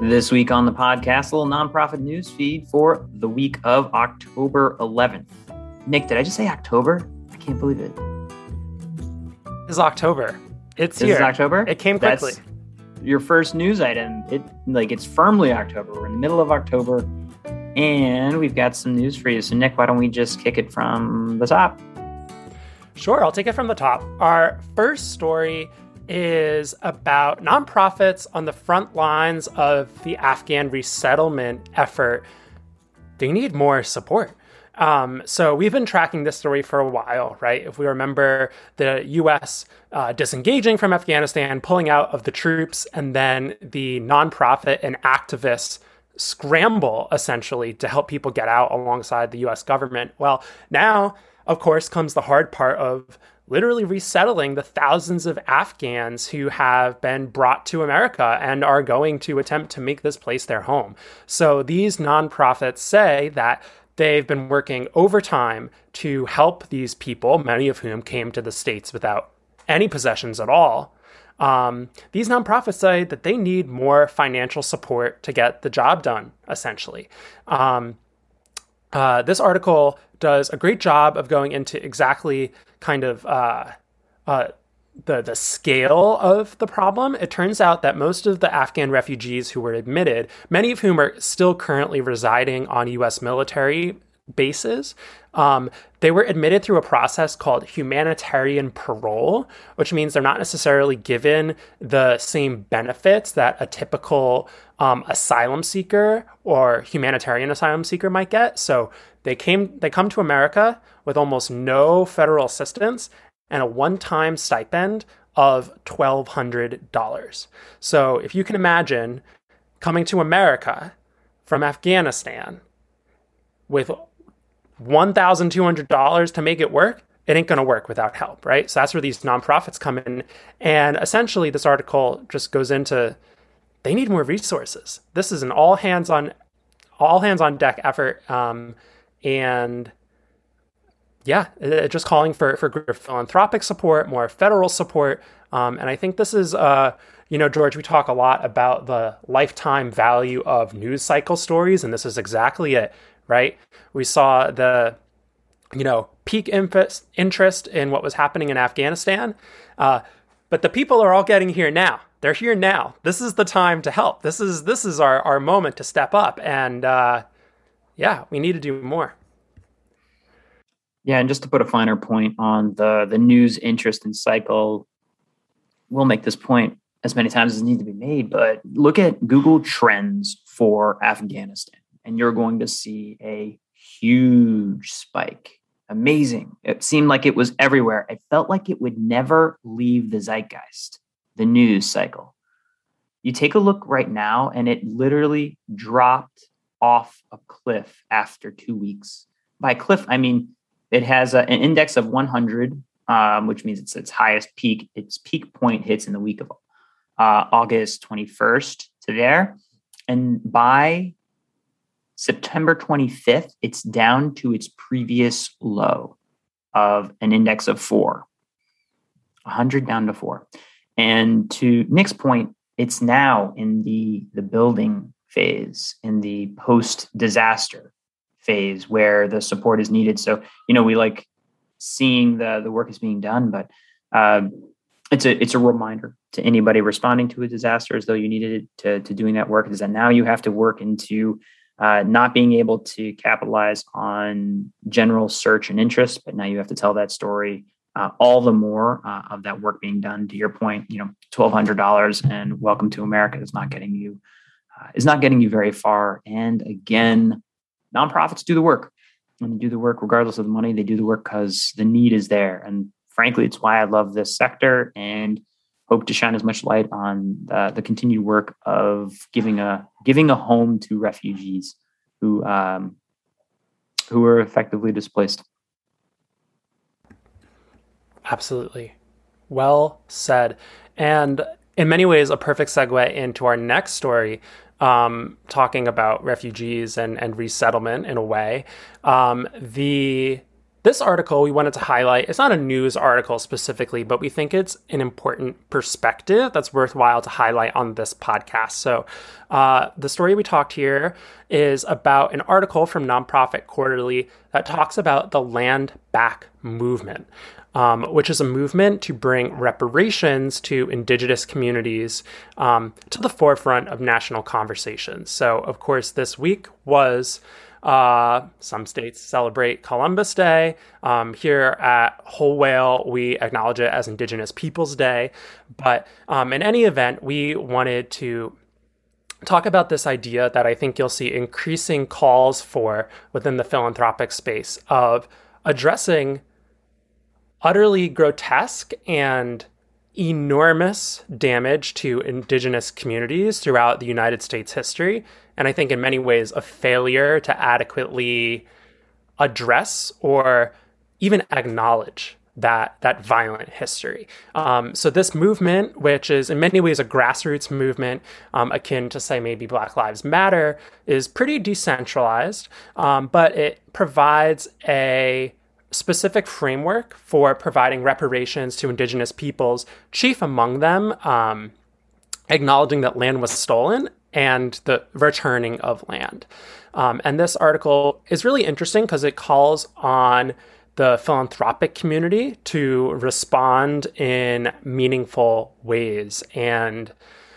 This week on the podcast, a little nonprofit news feed for the week of October 11th. Nick, did I just say October? I can't believe it. It's October. It's This here. is October. It came quickly. That's your first news item. It like it's firmly October. We're in the middle of October, and we've got some news for you. So, Nick, why don't we just kick it from the top? Sure, I'll take it from the top. Our first story is about nonprofits on the front lines of the Afghan resettlement effort. They need more support. Um, so we've been tracking this story for a while, right? If we remember the U.S. Uh, disengaging from Afghanistan, pulling out of the troops, and then the nonprofit and activists scramble essentially to help people get out alongside the US government. Well, now, of course, comes the hard part of literally resettling the thousands of Afghans who have been brought to America and are going to attempt to make this place their home. So these nonprofits say that they've been working overtime to help these people, many of whom came to the States without any possessions at all. Um, these nonprofits say that they need more financial support to get the job done, essentially. Um, uh, this article does a great job of going into exactly kind of uh, uh, the the scale of the problem. It turns out that most of the Afghan refugees who were admitted, many of whom are still currently residing on U.S. military bases, um, they were admitted through a process called humanitarian parole, which means they're not necessarily given the same benefits that a typical um, asylum seeker or humanitarian asylum seeker might get. So they came, they come to America with almost no federal assistance and a one-time stipend of twelve hundred dollars. So if you can imagine coming to America from Afghanistan with $1,200 to make it work, it ain't going to work without help, right? So that's where these nonprofits come in. And essentially, this article just goes into they need more resources. This is an all hands on all hands on deck effort, um, and yeah, just calling for for philanthropic support, more federal support, um, and I think this is. Uh, you know, George, we talk a lot about the lifetime value of news cycle stories, and this is exactly it right? We saw the, you know, peak interest in what was happening in Afghanistan. Uh, but the people are all getting here now. They're here now. This is the time to help. This is this is our, our moment to step up. And uh, yeah, we need to do more. Yeah, and just to put a finer point on the the news interest and cycle, we'll make this point as many times as needs to be made. But look at Google Trends for Afghanistan and you're going to see a huge spike. Amazing. It seemed like it was everywhere. It felt like it would never leave the zeitgeist, the news cycle. You take a look right now, and it literally dropped off a cliff after two weeks. By cliff, I mean it has a, an index of 100, um, which means it's its highest peak. Its peak point hits in the week of uh, August 21st to there. And by September 25th, it's down to its previous low of an index of four, 100 down to four. And to Nick's point, it's now in the, the building phase, in the post disaster phase where the support is needed. So, you know, we like seeing the, the work is being done, but uh, it's a it's a reminder to anybody responding to a disaster as though you needed to, to doing that work is that now you have to work into uh, not being able to capitalize on general search and interest, but now you have to tell that story uh, all the more uh, of that work being done. To your point, you know, twelve hundred dollars and welcome to America is not getting you uh, is not getting you very far. And again, nonprofits do the work, and they do the work regardless of the money. They do the work because the need is there, and frankly, it's why I love this sector and hope to shine as much light on the, the continued work of giving a giving a home to refugees who um, who are effectively displaced. Absolutely, well said, and in many ways, a perfect segue into our next story. Um, talking about refugees and, and resettlement in a way. Um, the this article we wanted to highlight it's not a news article specifically but we think it's an important perspective that's worthwhile to highlight on this podcast. So uh, the story we talked here is about an article from nonprofit quarterly that talks about the land back movement um, which is a movement to bring reparations to indigenous communities um, to the forefront of national conversations. So of course this week was uh, some states celebrate Columbus Day. Um, here at Whole Whale, we acknowledge it as Indigenous Peoples Day. But um, in any event, we wanted to talk about this idea that I think you'll see increasing calls for within the philanthropic space of addressing utterly grotesque and enormous damage to indigenous communities throughout the United States history and I think in many ways a failure to adequately address or even acknowledge that that violent history. Um, so this movement, which is in many ways a grassroots movement, um, akin to say maybe Black Lives Matter, is pretty decentralized, um, but it provides a specific framework for providing reparations to Indigenous peoples, chief among them. Um, acknowledging that land was stolen and the returning of land. Um, and this article is really interesting because it calls on the philanthropic community to respond in meaningful ways. And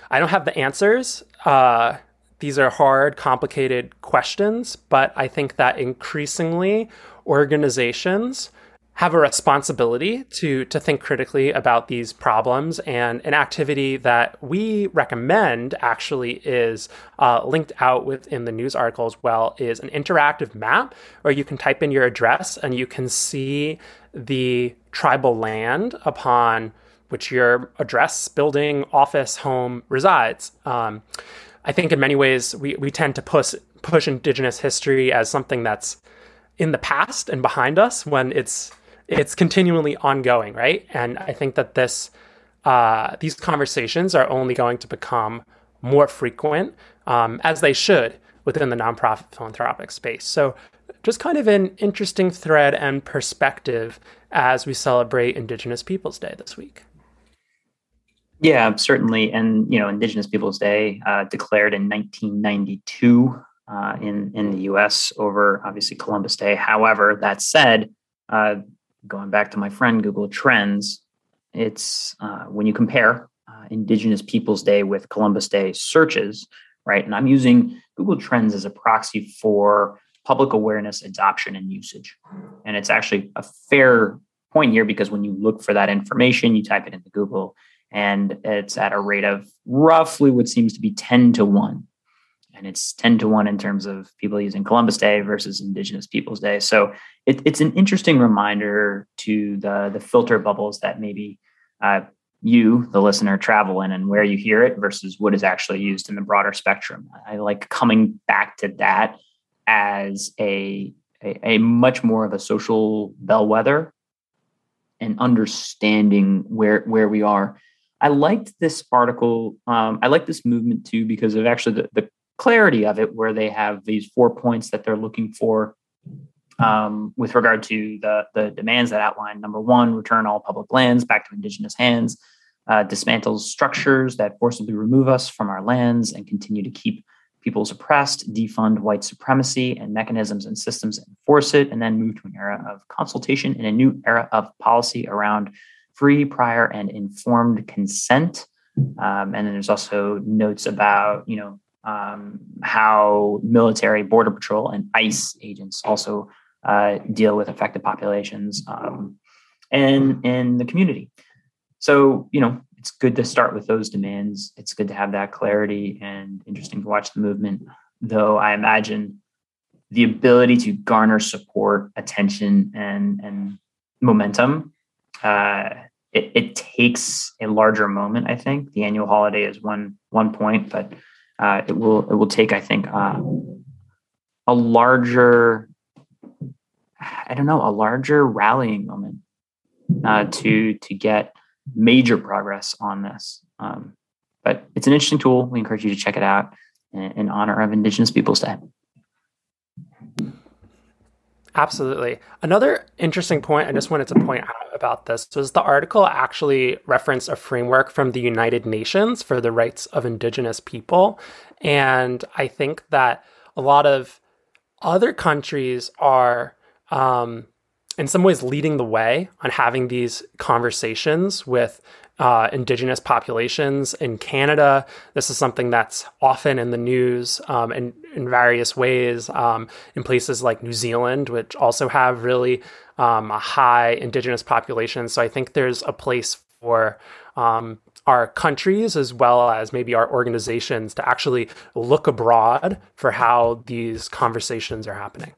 I don't have the answers. Uh, these are hard, complicated questions, but I think that increasingly organizations have a responsibility to to think critically about these problems. And an activity that we recommend actually is uh, linked out within the news article as well is an interactive map where you can type in your address and you can see the tribal land upon which your address building office home resides. Um, i think in many ways we, we tend to push push indigenous history as something that's in the past and behind us when it's it's continually ongoing, right? And I think that this uh, these conversations are only going to become more frequent, um, as they should within the nonprofit philanthropic space. So, just kind of an interesting thread and perspective as we celebrate Indigenous Peoples Day this week. Yeah, certainly. And, you know, Indigenous Peoples Day uh, declared in 1992 uh, in, in the US over obviously Columbus Day. However, that said, uh, going back to my friend Google Trends, it's uh, when you compare uh, Indigenous Peoples Day with Columbus Day searches, right? And I'm using Google Trends as a proxy for public awareness, adoption, and usage. And it's actually a fair point here because when you look for that information, you type it into Google, and it's at a rate of roughly what seems to be 10 to 1 and it's 10 to 1 in terms of people using Columbus Day versus Indigenous Peoples Day. So it, it's an interesting reminder to the, the filter bubbles that maybe uh, you, the listener, travel in and where you hear it versus what is actually used in the broader spectrum. I like coming back to that as a, a, a much more of a social bellwether and understanding where where we are. I liked this article. Um, I like this movement too because of actually the, the clarity of it, where they have these four points that they're looking for um, with regard to the, the demands that outline. Number one, return all public lands back to indigenous hands, uh, dismantles structures that forcibly remove us from our lands and continue to keep people suppressed, defund white supremacy and mechanisms and systems enforce it, and then move to an era of consultation and a new era of policy around free, prior, and informed consent. Um, and then there's also notes about, you know, um, how military, border patrol, and ICE agents also uh, deal with affected populations um, and in the community. So, you know, it's good to start with those demands. It's good to have that clarity and interesting to watch the movement. Though I imagine the ability to garner support, attention, and and momentum. Uh, it, it takes a larger moment. I think the annual holiday is one one point, but uh, it will it will take I think uh, a larger I don't know a larger rallying moment uh, to to get major progress on this. Um, but it's an interesting tool. We encourage you to check it out in, in honor of Indigenous Peoples Day. Absolutely. Another interesting point I just wanted to point out about this was the article actually referenced a framework from the United Nations for the rights of indigenous people. And I think that a lot of other countries are, um, in some ways, leading the way on having these conversations with uh, indigenous populations in Canada. This is something that's often in the news um, in, in various ways um, in places like New Zealand, which also have really um, a high indigenous population. So I think there's a place for um, our countries as well as maybe our organizations to actually look abroad for how these conversations are happening.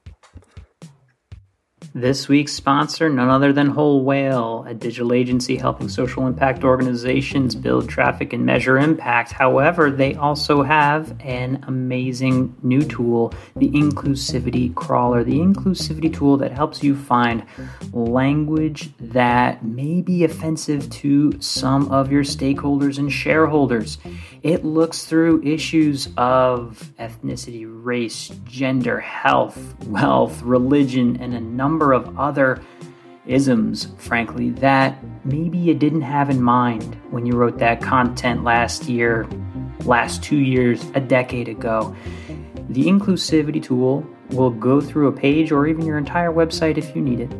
This week's sponsor, none other than Whole Whale, a digital agency helping social impact organizations build traffic and measure impact. However, they also have an amazing new tool, the Inclusivity Crawler, the inclusivity tool that helps you find language that may be offensive to some of your stakeholders and shareholders. It looks through issues of ethnicity, race, gender, health, wealth, religion, and a number number of other isms, frankly, that maybe you didn't have in mind when you wrote that content last year, last two years, a decade ago. The inclusivity tool will go through a page or even your entire website if you need it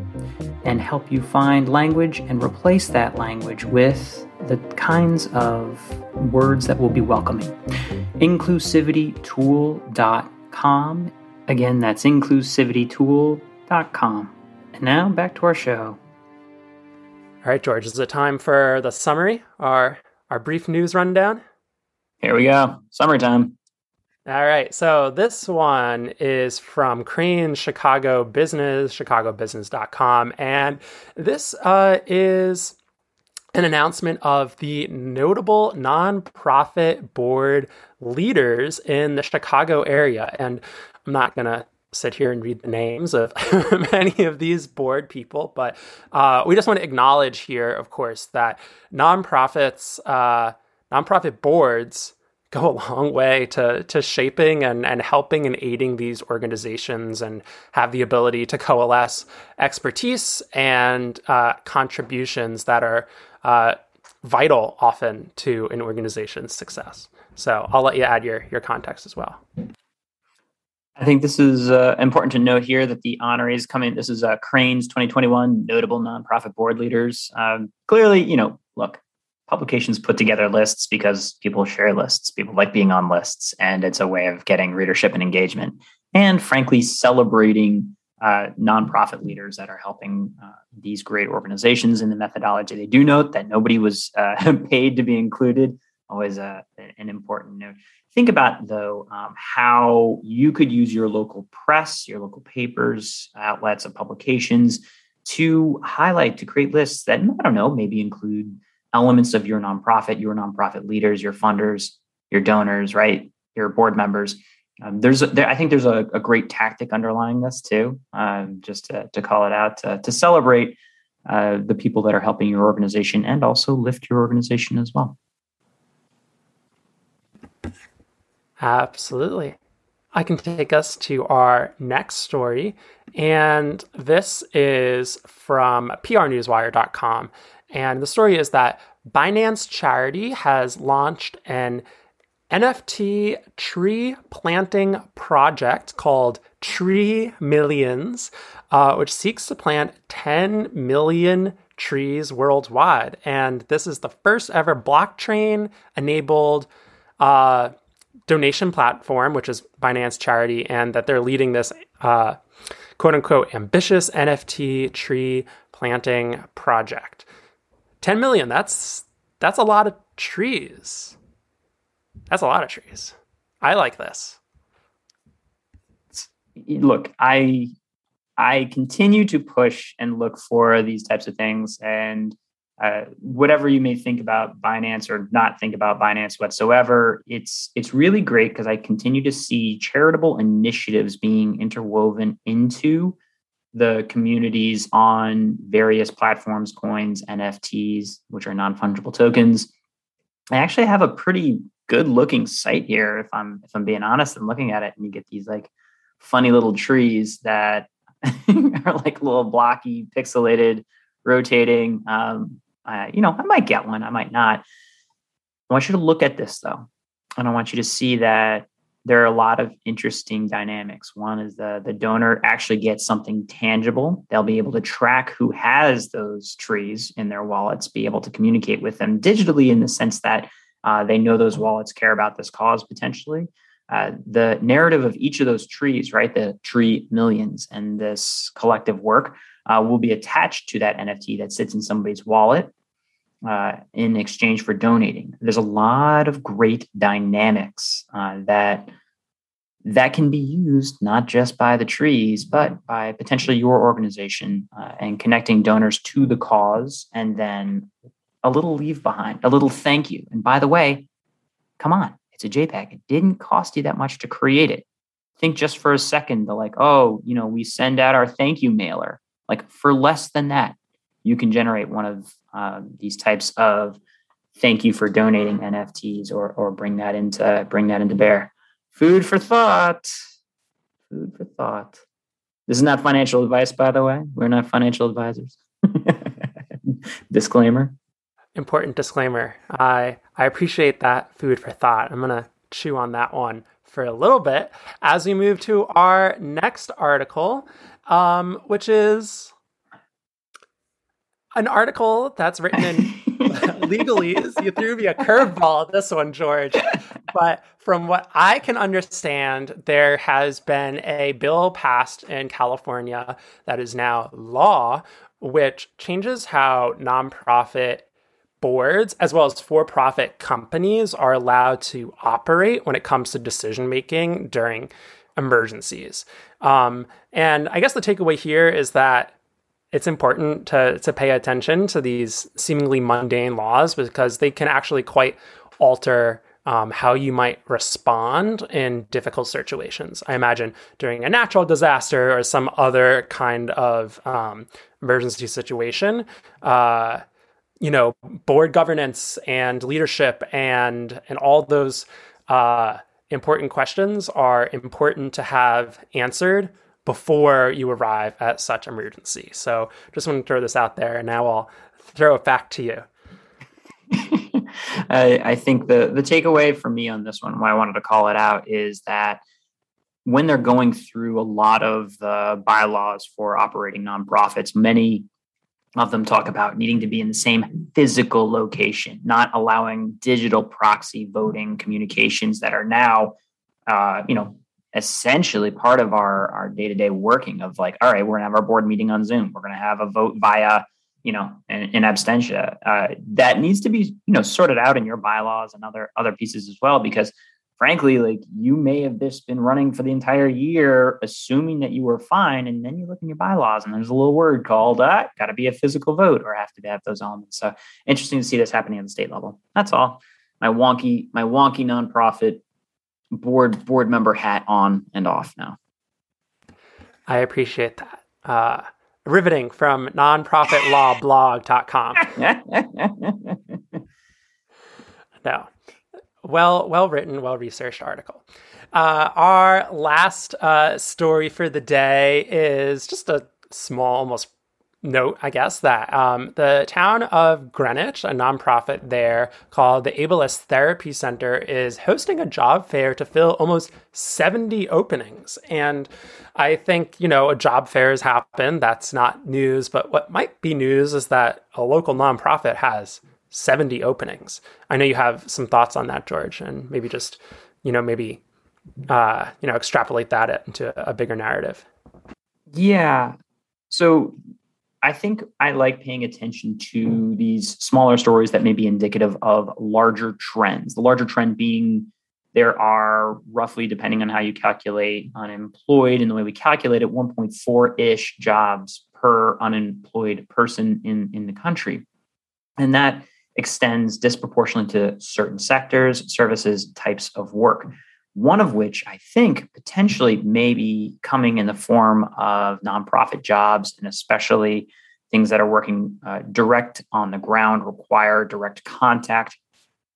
and help you find language and replace that language with the kinds of words that will be welcoming. Inclusivitytool.com. Again, that's inclusivitytool.com and now back to our show. All right, George, is it time for the summary, our our brief news rundown? Here we go. Summertime. All right. So this one is from Crain Chicago Business, chicagobusiness.com. And this uh, is an announcement of the notable nonprofit board leaders in the Chicago area. And I'm not going to sit here and read the names of many of these board people, but uh, we just want to acknowledge here, of course, that nonprofits, uh, nonprofit boards go a long way to to shaping and, and helping and aiding these organizations and have the ability to coalesce expertise and uh, contributions that are uh, vital often to an organization's success. So I'll let you add your your context as well. I think this is uh, important to note here that the honorees coming. This is uh, Crain's 2021 notable nonprofit board leaders. Um, clearly, you know, look, publications put together lists because people share lists. People like being on lists, and it's a way of getting readership and engagement. And frankly, celebrating uh, nonprofit leaders that are helping uh, these great organizations in the methodology. They do note that nobody was uh, paid to be included. Always uh, an important note. Think about, though, um, how you could use your local press, your local papers, outlets of publications to highlight, to create lists that, I don't know, maybe include elements of your nonprofit, your nonprofit leaders, your funders, your donors, right? Your board members. Um, there's, a, there, I think there's a, a, great tactic underlying this too, um, just to, to, call it out, to, to celebrate uh, the people that are helping your organization and also lift your organization as well. Absolutely. I can take us to our next story. And this is from prnewswire.com. And the story is that Binance Charity has launched an NFT tree planting project called Tree Millions, uh, which seeks to plant 10 million trees worldwide. And this is the first ever blockchain enabled uh, donation platform, which is Binance Charity, and that they're leading this uh, quote unquote ambitious NFT tree planting project. 10 million, that's that's a lot of trees. That's a lot of trees. I like this. Look, I I continue to push and look for these types of things and uh, whatever you may think about Binance or not think about Binance whatsoever, it's it's really great because I continue to see charitable initiatives being interwoven into the communities on various platforms, coins, NFTs, which are non-fungible tokens. I actually have a pretty good looking site here if I'm if I'm being honest and looking at it and you get these like funny little trees that are like little blocky, pixelated, rotating. Um, I, you know, I might get one, I might not. I want you to look at this though, and I want you to see that there are a lot of interesting dynamics. One is the the donor actually gets something tangible. They'll be able to track who has those trees in their wallets, be able to communicate with them digitally in the sense that uh, they know those wallets care about this cause potentially. Uh, the narrative of each of those trees, right, the tree millions and this collective work uh, will be attached to that NFT that sits in somebody's wallet uh, in exchange for donating. There's a lot of great dynamics uh, that that can be used not just by the trees, but by potentially your organization uh, and connecting donors to the cause, and then a little leave behind, a little thank you. And by the way, come on, it's a JPEG. It didn't cost you that much to create it. Think just for a second, the like, oh, you know, we send out our thank you mailer. Like for less than that, you can generate one of um, these types of thank you for donating NFTs or or bring that into bring that into bear. Food for thought. Food for thought. This is not financial advice, by the way. We're not financial advisors. Disclaimer. Important disclaimer. I I appreciate that food for thought. I'm gonna chew on that one for a little bit as we move to our next article, um, which is an article that's written in legalese. You threw me a curveball this one, George. But from what I can understand, there has been a bill passed in California that is now law, which changes how nonprofit boards as well as for profit companies are allowed to operate when it comes to decision making during emergencies. Um, and I guess the takeaway here is that it's important to to pay attention to these seemingly mundane laws because they can actually quite alter um, how you might respond in difficult situations. I imagine during a natural disaster or some other kind of um, emergency situation, uh, you know, board governance and leadership and and all those uh, important questions are important to have answered before you arrive at such emergency. So just want to throw this out there, and now I'll throw it back to you. I, I, think the the takeaway for me on this one, why I wanted to call it out, is that when they're going through a lot of the bylaws for operating nonprofits, many of them talk about needing to be in the same physical location, not allowing digital proxy voting communications that are now, uh, you know, essentially part of our our day-to-day working of like all right we're gonna have our board meeting on zoom. We're gonna have a vote via you know in, in abstention. Uh, that needs to be you know sorted out in your bylaws and other other pieces as well because frankly like you may have this been running for the entire year assuming that you were fine and then you look in your bylaws and there's a little word called uh, got to be a physical vote or have to have those elements so interesting to see this happening at the state level that's all my wonky my wonky nonprofit board board member hat on and off now. I appreciate that. Uh, riveting from nonprofitlawblog.com. no. Well, well written, well researched article. Uh, our last uh, story for the day is just a small, almost note, I guess, that um, the town of Greenwich, a nonprofit there called the Abilis Therapy Center, is hosting a job fair to fill almost 70 openings. And I think, you know, a job fair has happened. That's not news. But what might be news is that a local nonprofit has 70 openings. I know you have some thoughts on that, George, and maybe just, you know, maybe, uh, you know, extrapolate that into a bigger narrative. Yeah. So I think I like paying attention to these smaller stories that may be indicative of larger trends. The larger trend being there are roughly, depending on how you calculate unemployed and the way we calculate it, 1.4 ish jobs per unemployed person in, in the country. And that extends disproportionately to certain sectors, services, types of work one of which I think potentially may be coming in the form of nonprofit jobs, and especially things that are working uh, direct on the ground require direct contact.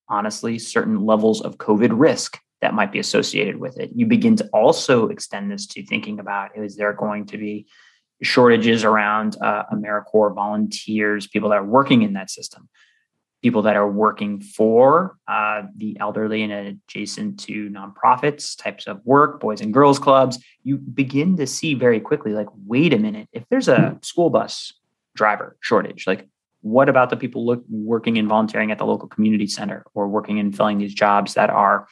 Honestly, certain levels of COVID risk that might be associated with it. You begin to also extend this to thinking about is there going to be shortages around uh, AmeriCorps volunteers, people that are working in that system, people that are working for uh, the elderly and adjacent to nonprofits types of work, boys and girls clubs. You begin to see very quickly, like, wait a minute, if there's a school bus driver shortage, like, what about the people look, working and volunteering at the local community center or working and filling these jobs that are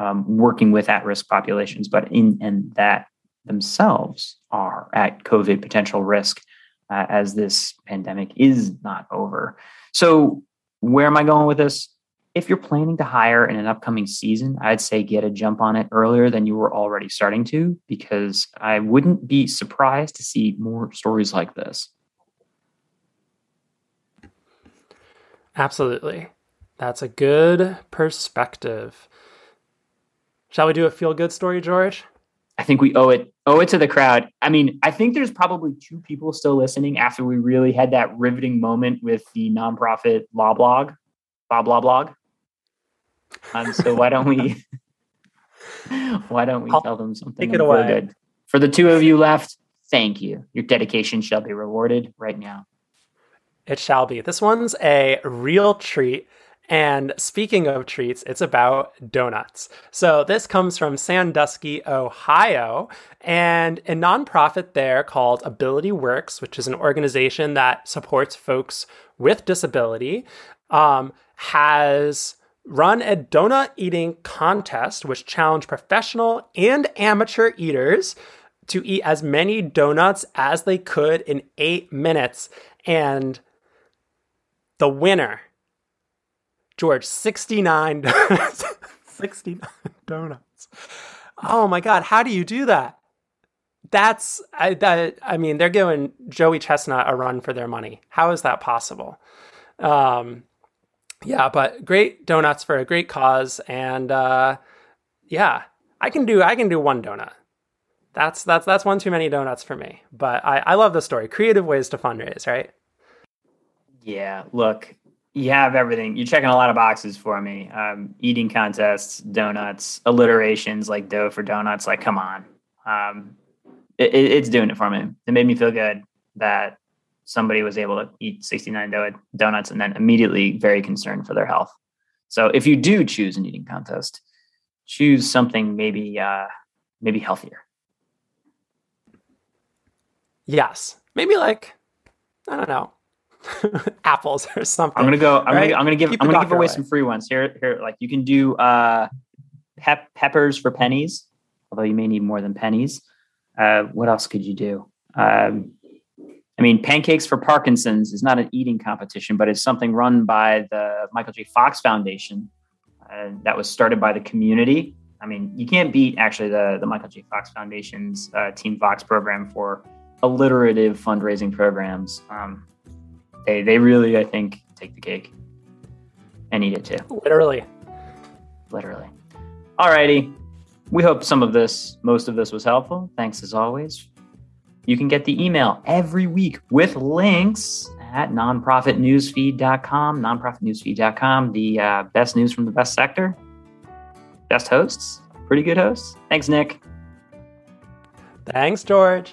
um, working with at-risk populations, but in and that themselves are at COVID potential risk uh, as this pandemic is not over. So, where am I going with this? If you're planning to hire in an upcoming season, I'd say get a jump on it earlier than you were already starting to, because I wouldn't be surprised to see more stories like this. Absolutely. That's a good perspective. Shall we do a feel good story, George? I think we owe it owe it to the crowd. I mean, I think there's probably two people still listening after we really had that riveting moment with the nonprofit law blog, blah blah blog. Um, so why don't we why don't we I'll tell them something? Take it away. Good. For the two of you left, thank you. Your dedication shall be rewarded right now. It shall be. This one's a real treat. And speaking of treats, it's about donuts. So this comes from Sandusky, Ohio, and a nonprofit there called Ability Works, which is an organization that supports folks with disability, um, has run a donut eating contest, which challenged professional and amateur eaters to eat as many donuts as they could in eight minutes. And the winner George, 69 donuts. 69 donuts. Oh my God, how do you do that? That's I that I mean, they're giving Joey Chestnut a run for their money. How is that possible? Um yeah, but great donuts for a great cause and uh yeah, I can do I can do one donut. That's that's that's one too many donuts for me. But I, I love the story. Creative ways to fundraise, right? Yeah, look, you have everything. You're checking a lot of boxes for me. Um, eating contests, donuts, alliterations like dough for donuts. Like, come on. Um, it, it's doing it for me. It made me feel good that somebody was able to eat 69 donuts and then immediately very concerned for their health. So if you do choose an eating contest, choose something maybe uh, maybe healthier. Yes, maybe like I don't know apples or something. I'm gonna go. I'm right? gonna. I'm gonna give. Keep I'm gonna give away, away some free ones here. Here, like you can do uh, pep peppers for pennies, although you may need more than pennies. Uh, what else could you do? Um, I mean, pancakes for Parkinson's is not an eating competition, but it's something run by the Michael J. Fox Foundation uh, that was started by the community. I mean, you can't beat actually the the Michael J. Fox Foundation's uh, Team Fox program for alliterative fundraising programs. Um, they they really I think take the cake and eat it too. Literally. Literally. Alrighty. We hope some of this, most of this was helpful. Thanks as always. You can get the email every week with links at nonprofitnewsfeed.com. Nonprofitnewsfeed.com, the uh, best news from the best sector. Best hosts, pretty good hosts. Thanks, Nick. Thanks, George.